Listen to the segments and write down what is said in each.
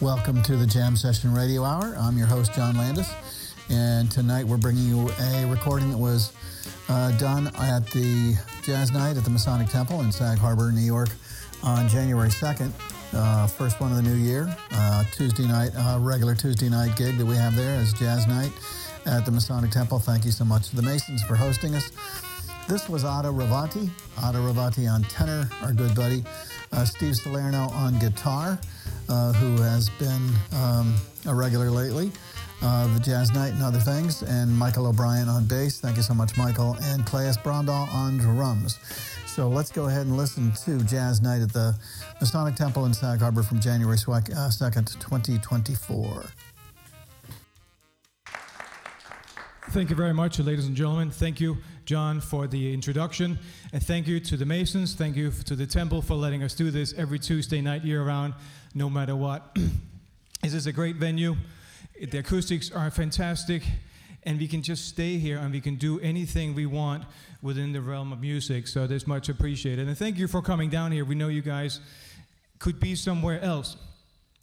Welcome to the Jam Session Radio Hour. I'm your host, John Landis, and tonight we're bringing you a recording that was uh, done at the Jazz Night at the Masonic Temple in Sag Harbor, New York, on January 2nd. Uh, first one of the new year, uh, Tuesday night, uh, regular Tuesday night gig that we have there is Jazz Night at the Masonic Temple. Thank you so much to the Masons for hosting us. This was Ada Rovatti, Ada Rovatti on tenor, our good buddy, uh, Steve Salerno on guitar, uh, who has been um, a regular lately, uh, the Jazz Night and other things, and Michael O'Brien on bass. Thank you so much, Michael, and Claes Brondal on drums. So let's go ahead and listen to Jazz Night at the Masonic Temple in Sag Harbor from January 2nd, 2024. Thank you very much, ladies and gentlemen. Thank you, John, for the introduction. And thank you to the Masons. Thank you to the Temple for letting us do this every Tuesday night, year round, no matter what. this is a great venue. The acoustics are fantastic. And we can just stay here and we can do anything we want within the realm of music. So that's much appreciated. And thank you for coming down here. We know you guys could be somewhere else.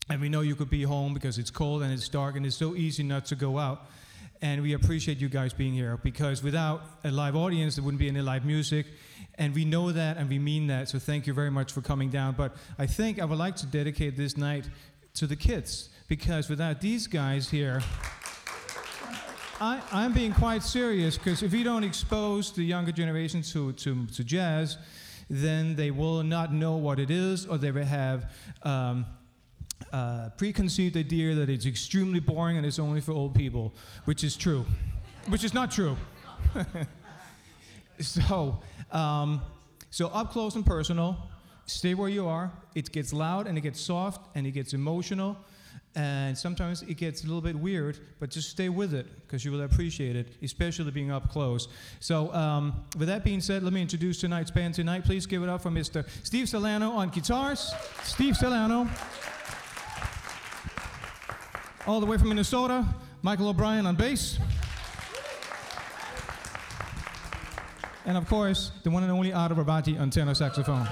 And we know you could be home because it's cold and it's dark and it's so easy not to go out. And we appreciate you guys being here because without a live audience, there wouldn't be any live music. And we know that and we mean that. So thank you very much for coming down. But I think I would like to dedicate this night to the kids because without these guys here, I, I'm being quite serious because if you don't expose the younger generation to, to, to jazz, then they will not know what it is or they will have. Um, uh, preconceived idea that it's extremely boring and it's only for old people, which is true, which is not true. so, um, so up close and personal, stay where you are. It gets loud and it gets soft and it gets emotional. And sometimes it gets a little bit weird, but just stay with it because you will appreciate it, especially being up close. So, um, with that being said, let me introduce tonight's band tonight. Please give it up for Mr. Steve Salerno on guitars. Steve Salerno all the way from Minnesota, Michael O'Brien on bass. And of course, the one and only Ada Rovatti on tenor saxophone.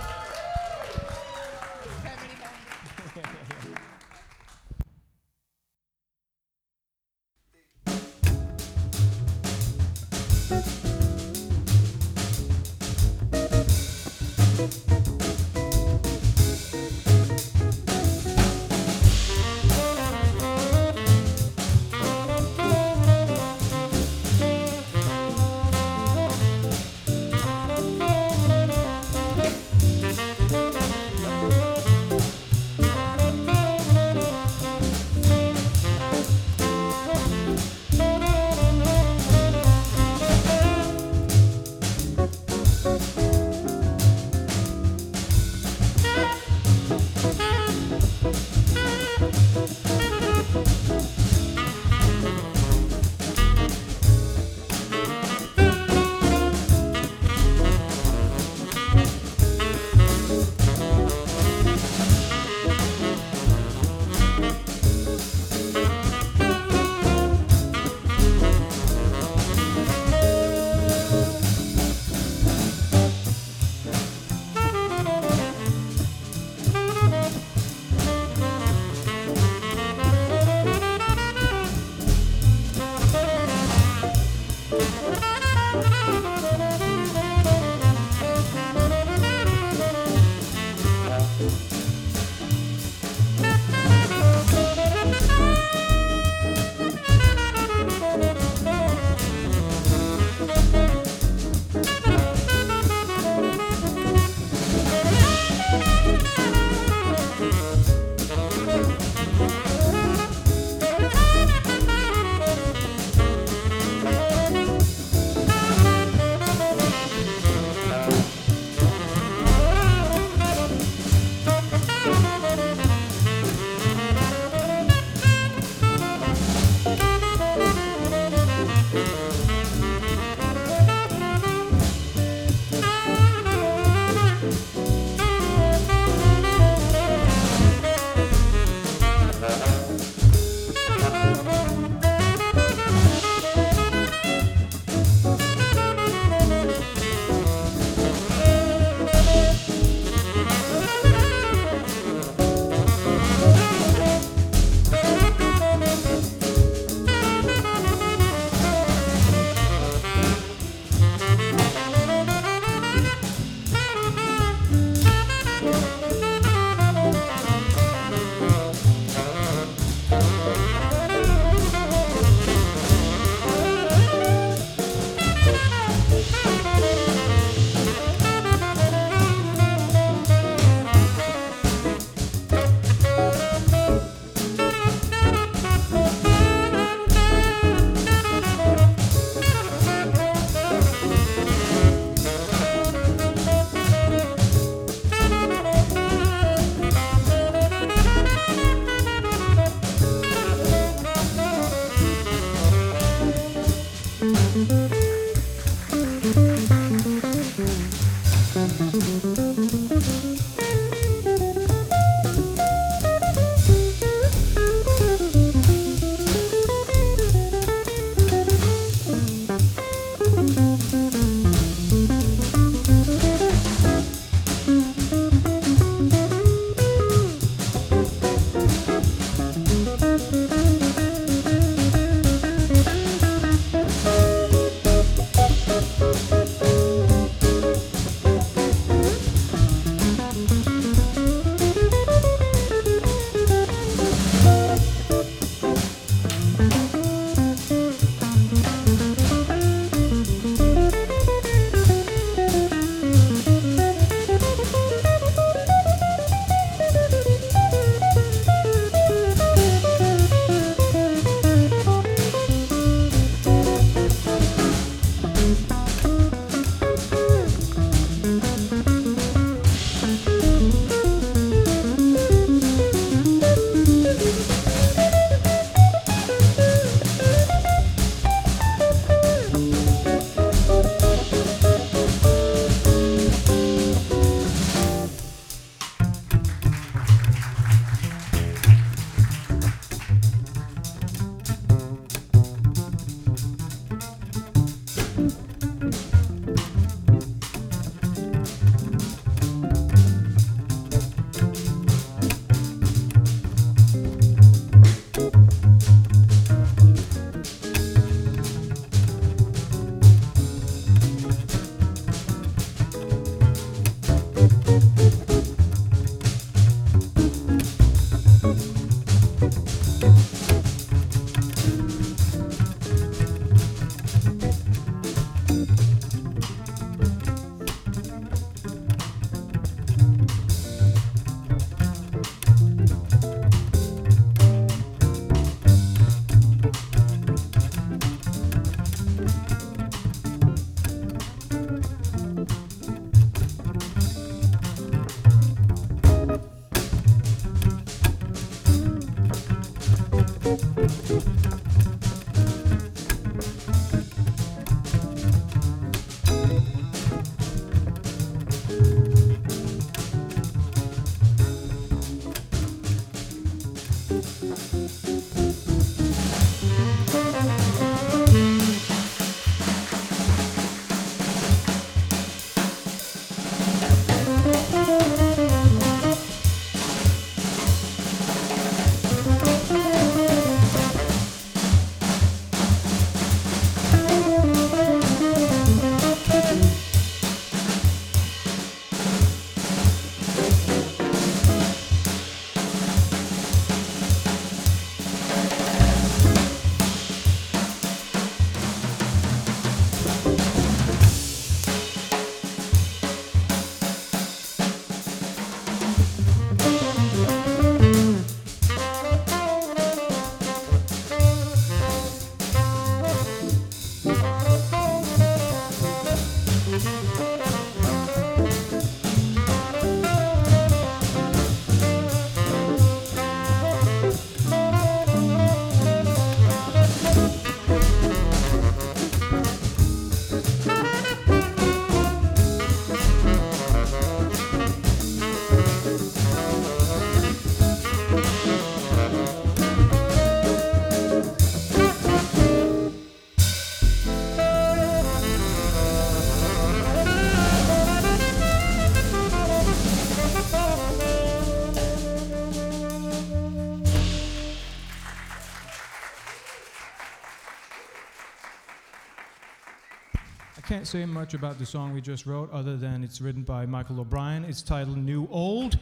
Can't say much about the song we just wrote other than it's written by Michael O'Brien. It's titled New Old.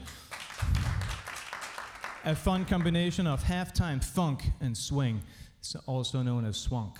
A fun combination of halftime funk and swing. It's also known as swunk.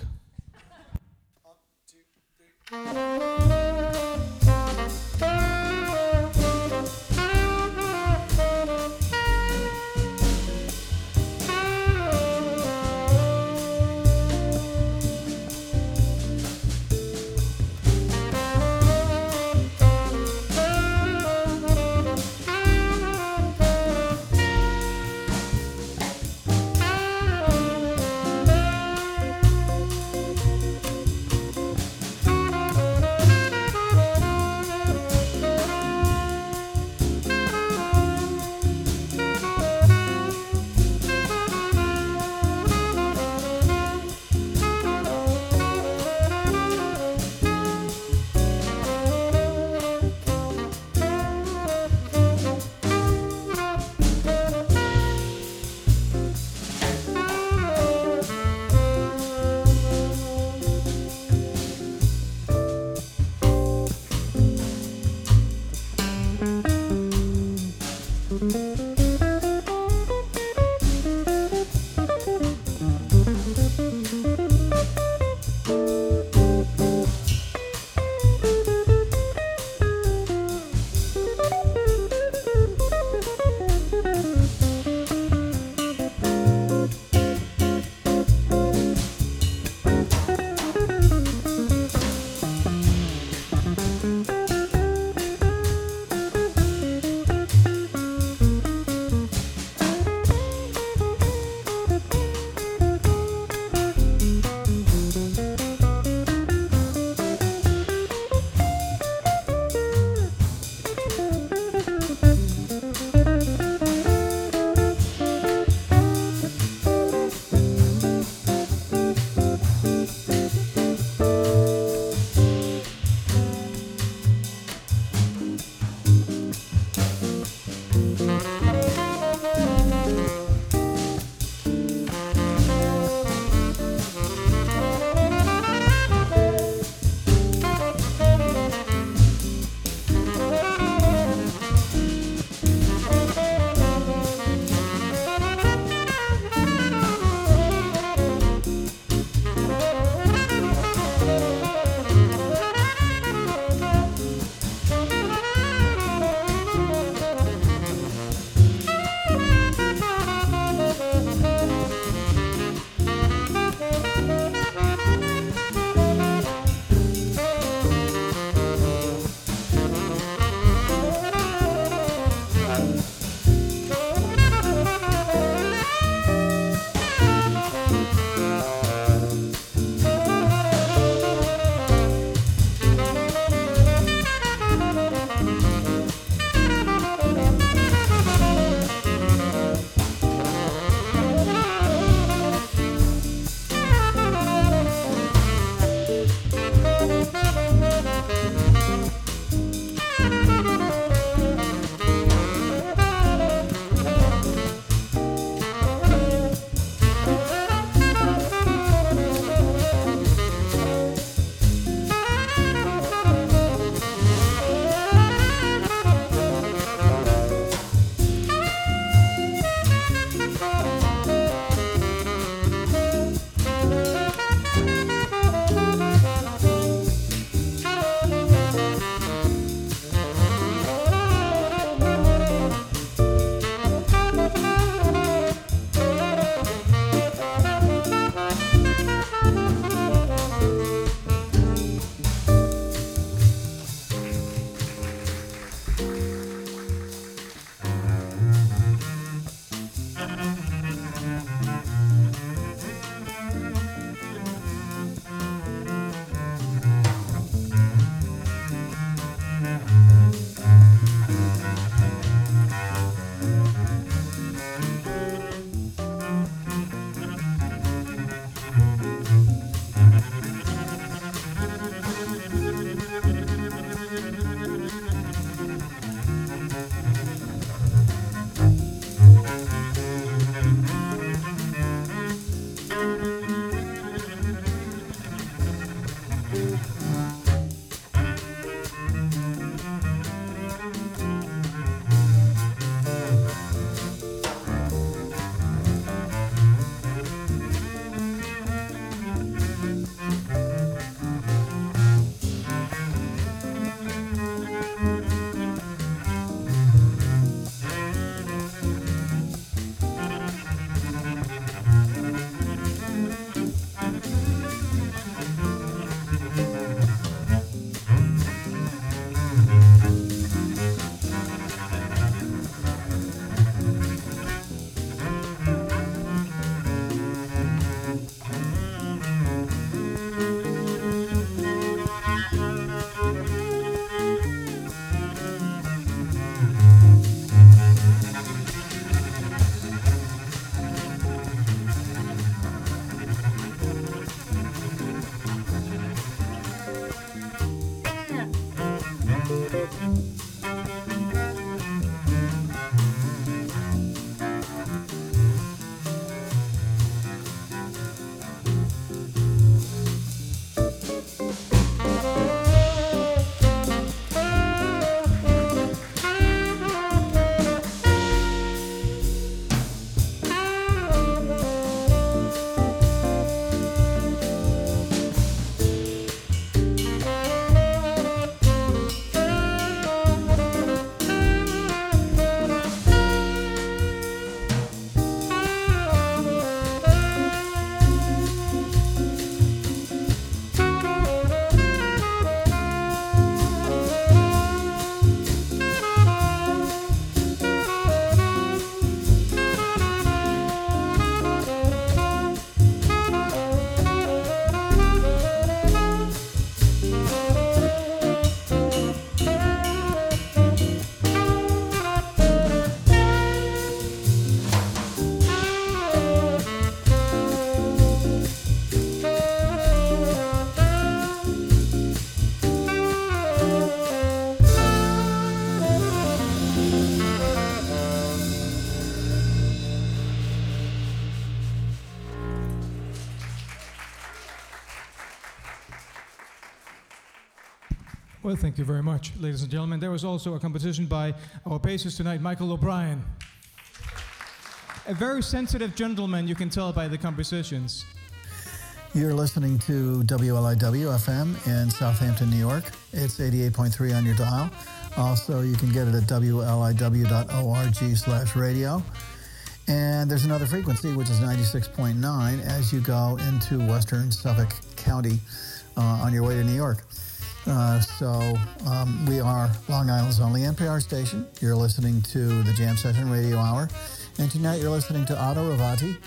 Well, thank you very much, ladies and gentlemen. There was also a composition by our bassist tonight, Michael O'Brien. A very sensitive gentleman, you can tell by the compositions. You're listening to WLIW FM in Southampton, New York. It's 88.3 on your dial. Also, you can get it at wliw.org slash radio. And there's another frequency, which is 96.9 as you go into western Suffolk County uh, on your way to New York. Uh, so um, we are Long Island's only NPR station. You're listening to the Jam Session Radio Hour. And tonight you're listening to Ada Rovatti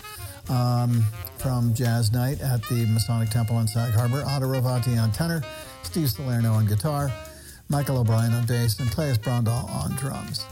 um, from Jazz Night at the Masonic Temple in Sag Harbor. Ada Rovatti on tenor, Steve Salerno on guitar, Michael O'Brien on bass, and Claes Brondal on drums.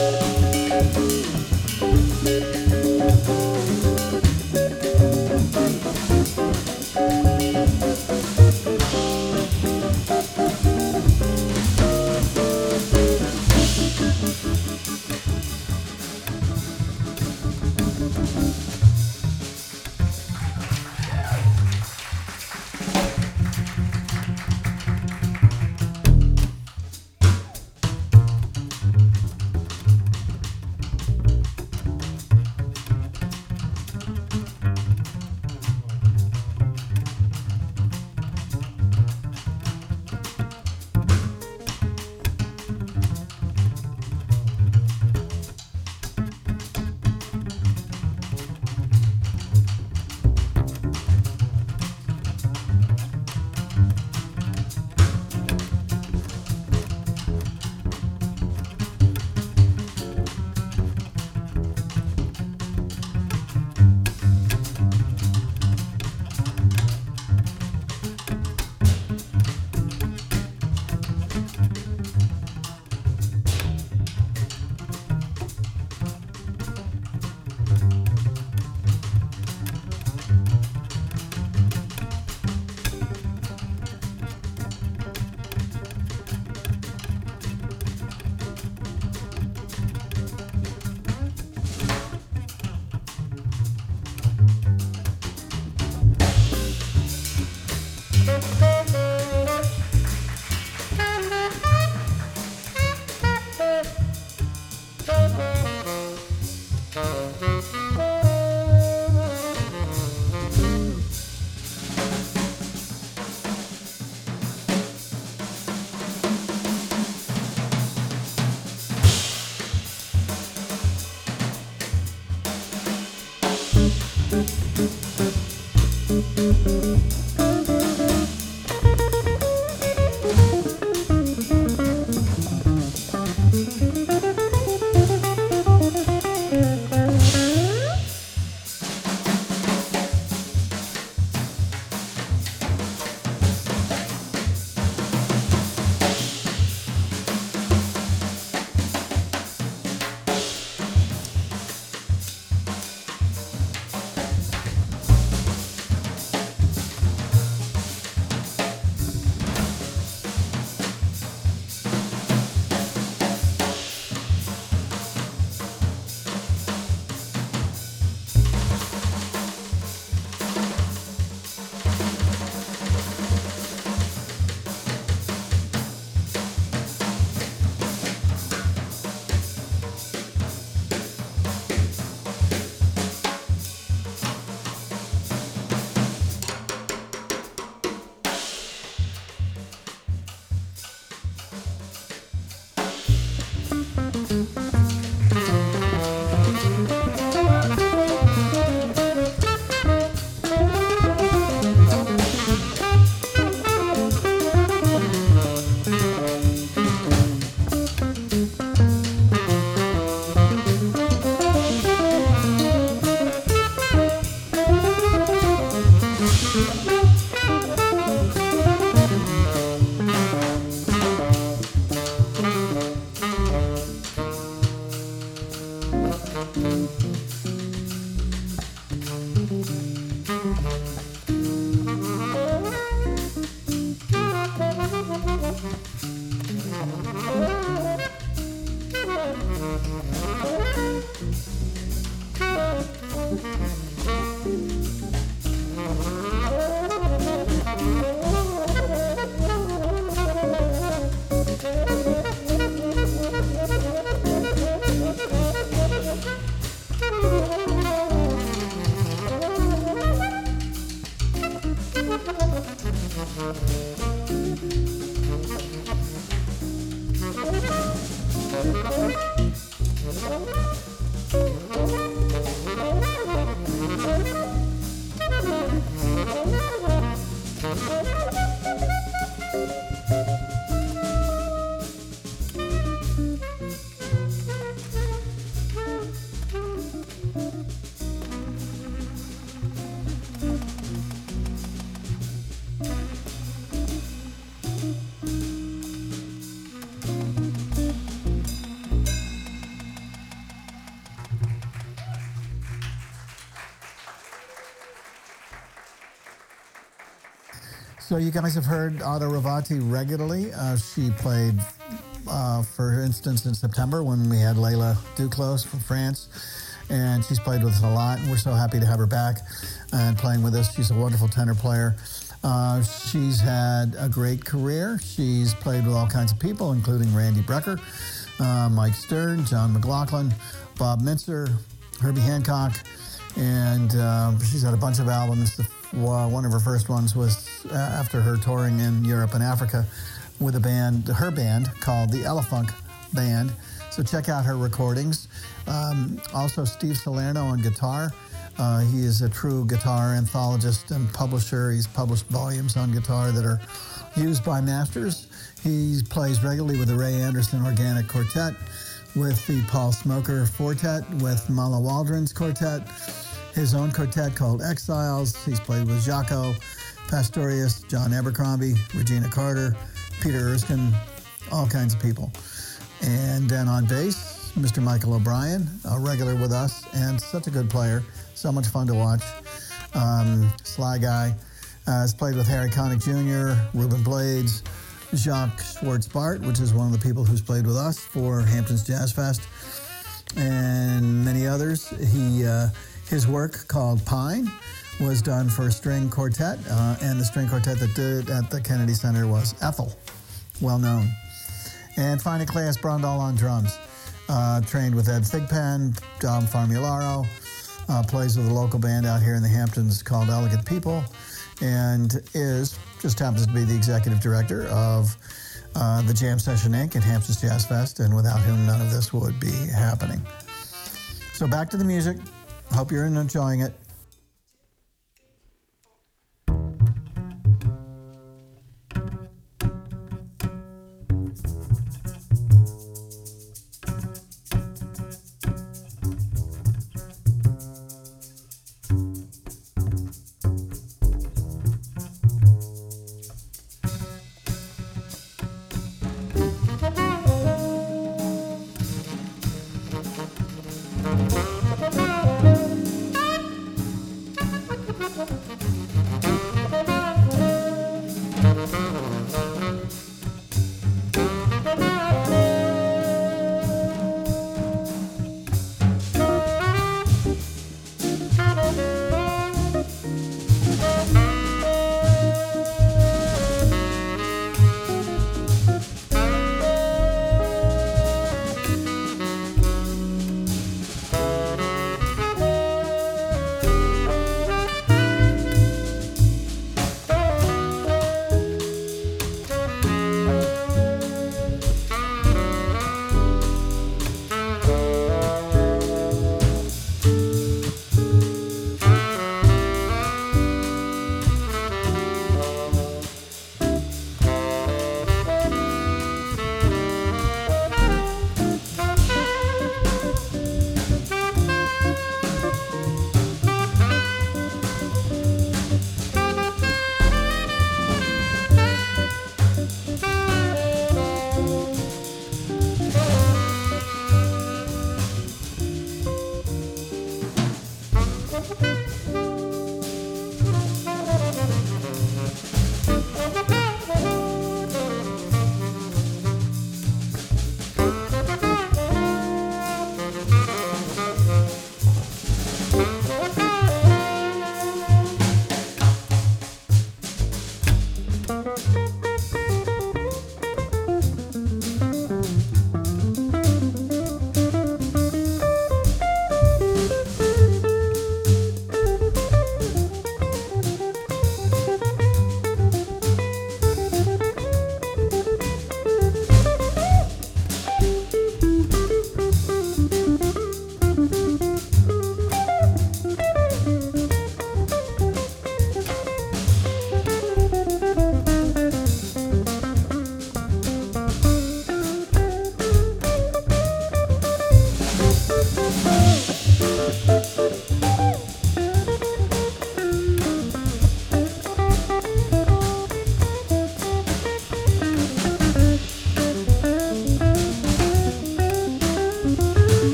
you So you guys have heard Ada Rovatti regularly. Uh, she played, uh, for instance, in September when we had Layla Duclos from France, and she's played with us a lot. And we're so happy to have her back and playing with us. She's a wonderful tenor player. Uh, she's had a great career. She's played with all kinds of people, including Randy Brecker, uh, Mike Stern, John McLaughlin, Bob Mintzer, Herbie Hancock, and um, she's had a bunch of albums. The, one of her first ones was uh, after her touring in Europe and Africa with a band, her band called the Elefunk Band. So check out her recordings. Um, also, Steve Salerno on guitar. Uh, he is a true guitar anthologist and publisher. He's published volumes on guitar that are used by masters. He plays regularly with the Ray Anderson Organic Quartet, with the Paul Smoker Quartet, with Mal Waldron's Quartet, his own quartet called Exiles. He's played with Jaco, Pastorius, John Abercrombie, Regina Carter, Peter Erskine, all kinds of people. And then on bass, Mr. Michael O'Brien, a regular with us and such a good player. So much fun to watch. Um, Sly Guy uh, has played with Harry Connick Jr., Ruben Blades, Jacques Schwartz-Bart, which is one of the people who's played with us for Hamptons Jazz Fest, and many others. He uh, his work called Pine was done for a string quartet, uh, and the string quartet that did it at the Kennedy Center was Ethel, well known. And finally, Claes Brondal on drums. Uh, trained with Ed Thigpen, Dom Famularo, uh, plays with a local band out here in the Hamptons called Elegant People, and is just happens to be the executive director of uh, the Jam Session Inc. and Hamptons Jazz Fest, and without whom none of this would be happening. So back to the music. Hope you're enjoying it.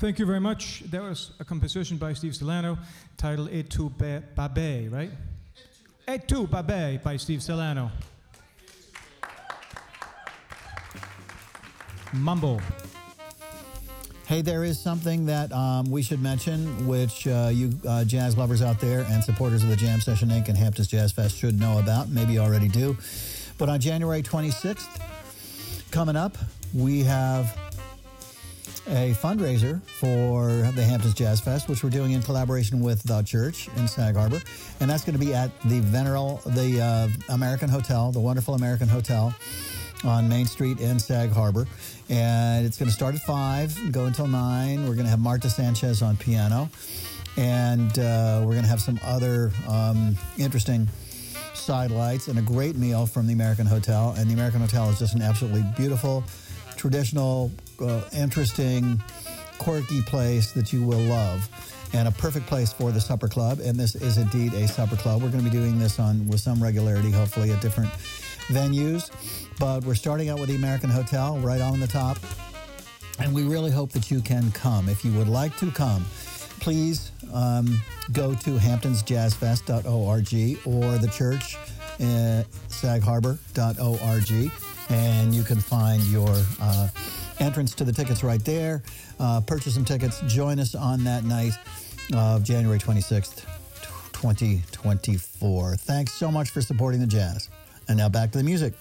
Thank you very much. That was a composition by Steve Salerno titled Et tu Ba- Babe, right? Et tu Babe by Steve Salerno. Mumble. Hey, there is something that um, we should mention, which uh, you uh, jazz lovers out there and supporters of the Jam Session Inc. and Hamptons Jazz Fest should know about. Maybe you already do. But on January 26th, coming up, we have a fundraiser for the Hamptons Jazz Fest, which we're doing in collaboration with the church in Sag Harbor, and that's going to be at the Veneral, the uh, American Hotel, the wonderful American Hotel on Main Street in Sag Harbor, and it's going to start at five, go until nine. We're going to have Marta Sanchez on piano, and uh, we're going to have some other um, interesting sidelights and a great meal from the American Hotel. And the American Hotel is just an absolutely beautiful, traditional, uh, interesting, quirky place that you will love. And a perfect place for the supper club. And this is indeed a supper club. We're going to be doing this on with some regularity, hopefully, at different venues. But we're starting out with the American Hotel right on the top. And we really hope that you can come. If you would like to come, please um, go to hamptonsjazzfest.org or the church uh, sagharbor.org and you can find your uh, entrance to the tickets right there. Uh, purchase some tickets. Join us on that night of January 26th, 2024. Thanks so much for supporting the jazz. And now back to the music.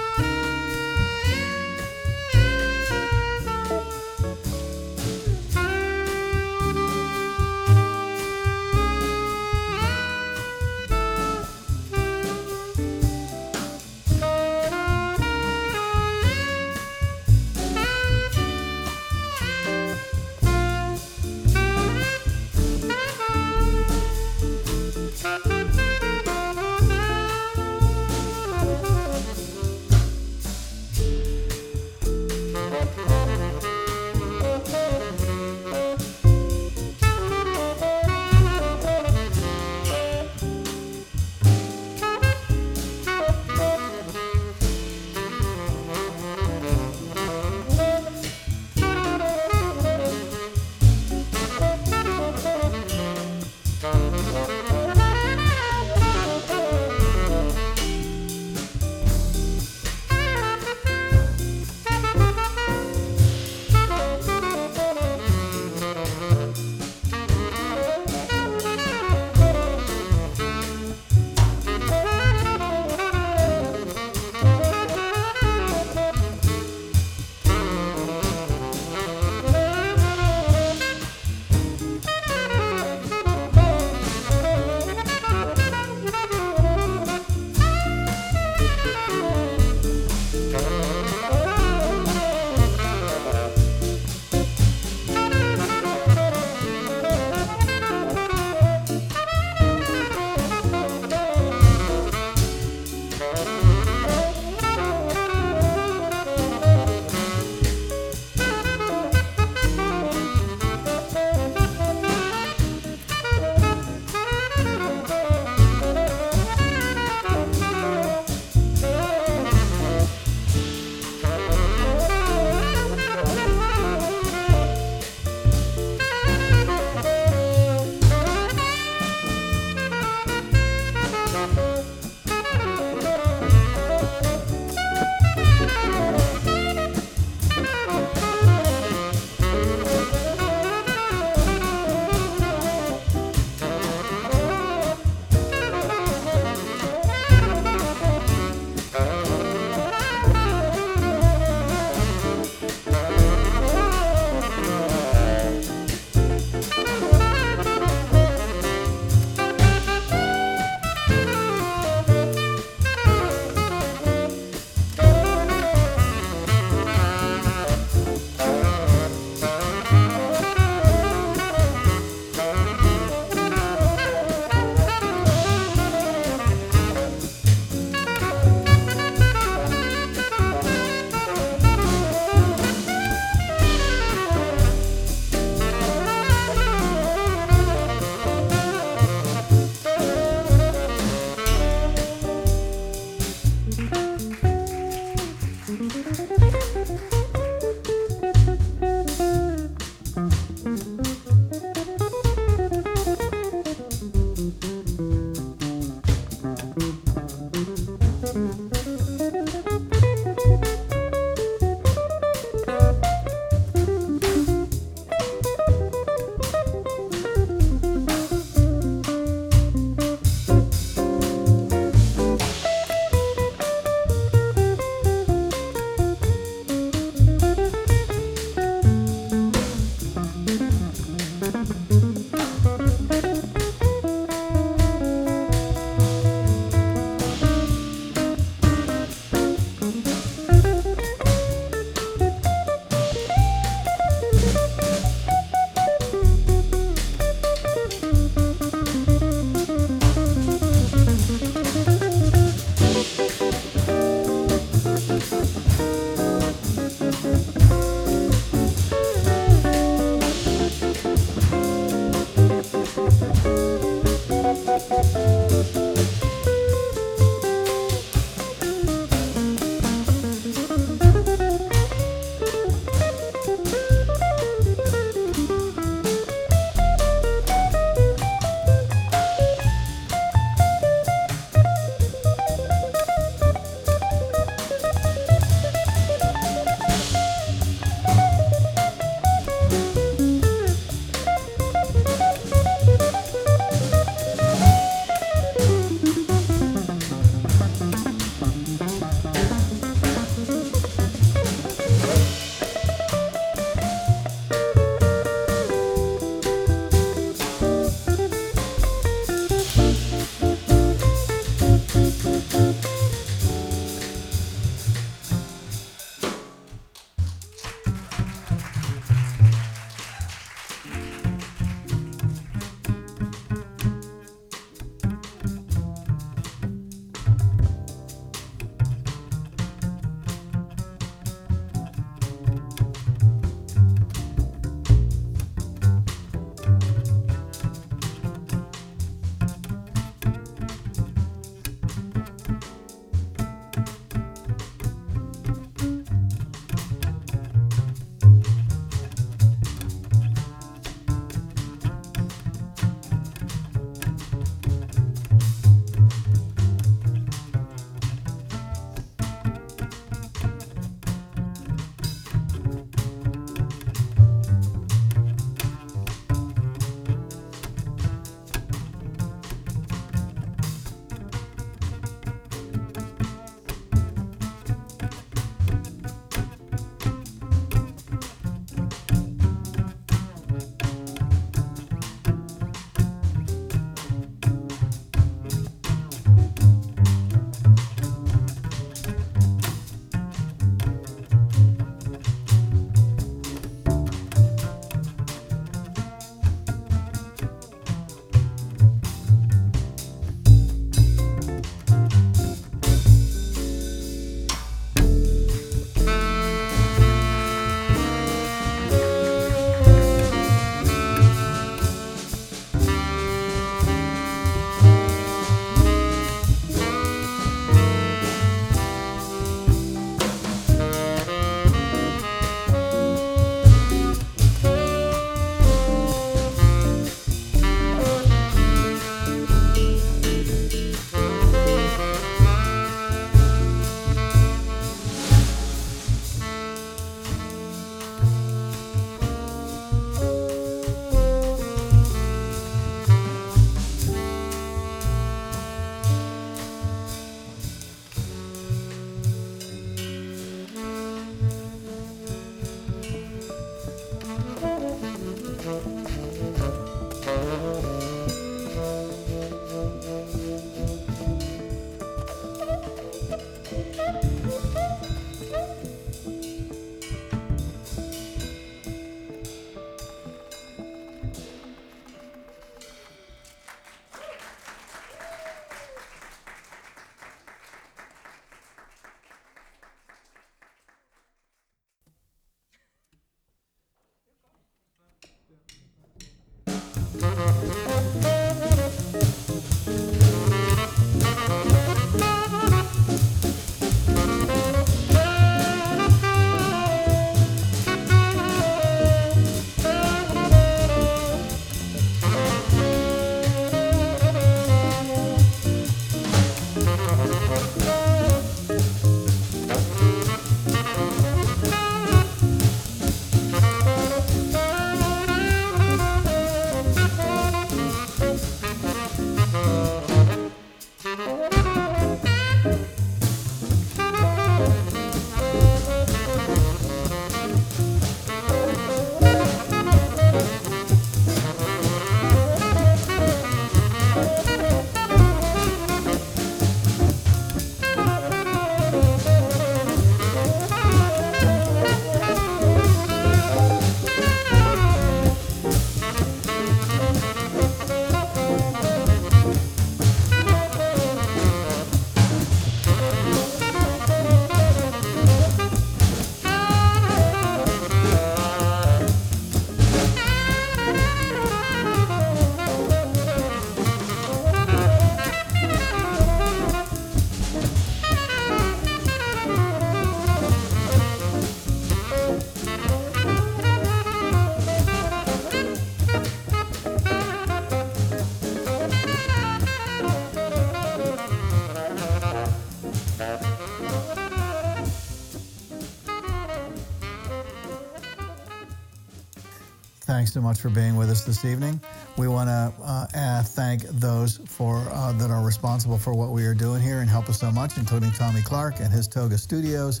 Thanks so much for being with us this evening. We want to uh, uh, thank those for uh, that are responsible for what we are doing here and help us so much, including Tommy Clark and his Toga Studios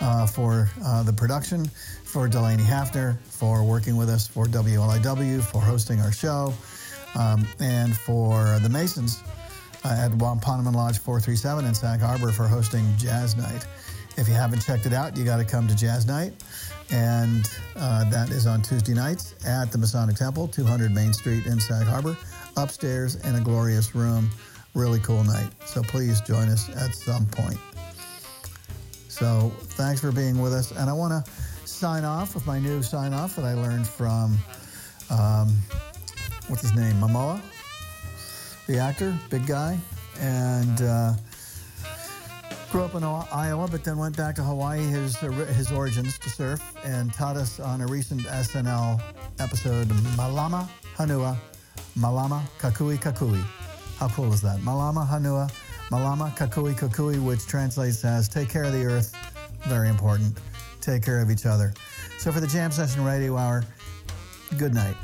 uh, for uh, the production, for Delaney Hafner for working with us, for WLIW for hosting our show, um, and for the Masons uh, at Wamponamon Lodge 437 in Sag Harbor for hosting Jazz Night. If you haven't checked it out, you got to come to Jazz Night. And uh, that is on Tuesday nights at the Masonic Temple, 200 Main Street in Sag Harbor, upstairs in a glorious room. Really cool night. So please join us at some point. So thanks for being with us. And I want to sign off with my new sign off that I learned from, um, what's his name? Momoa, the actor, big guy. And, uh, Grew up in Iowa, but then went back to Hawaii, his uh, his origins to surf, and taught us on a recent SNL episode, Malama Honua, Malama Kakui Kakui. How cool is that? Malama Honua, Malama Kakui Kakui, which translates as "Take care of the earth." Very important. Take care of each other. So for the Jam Session Radio Hour, good night.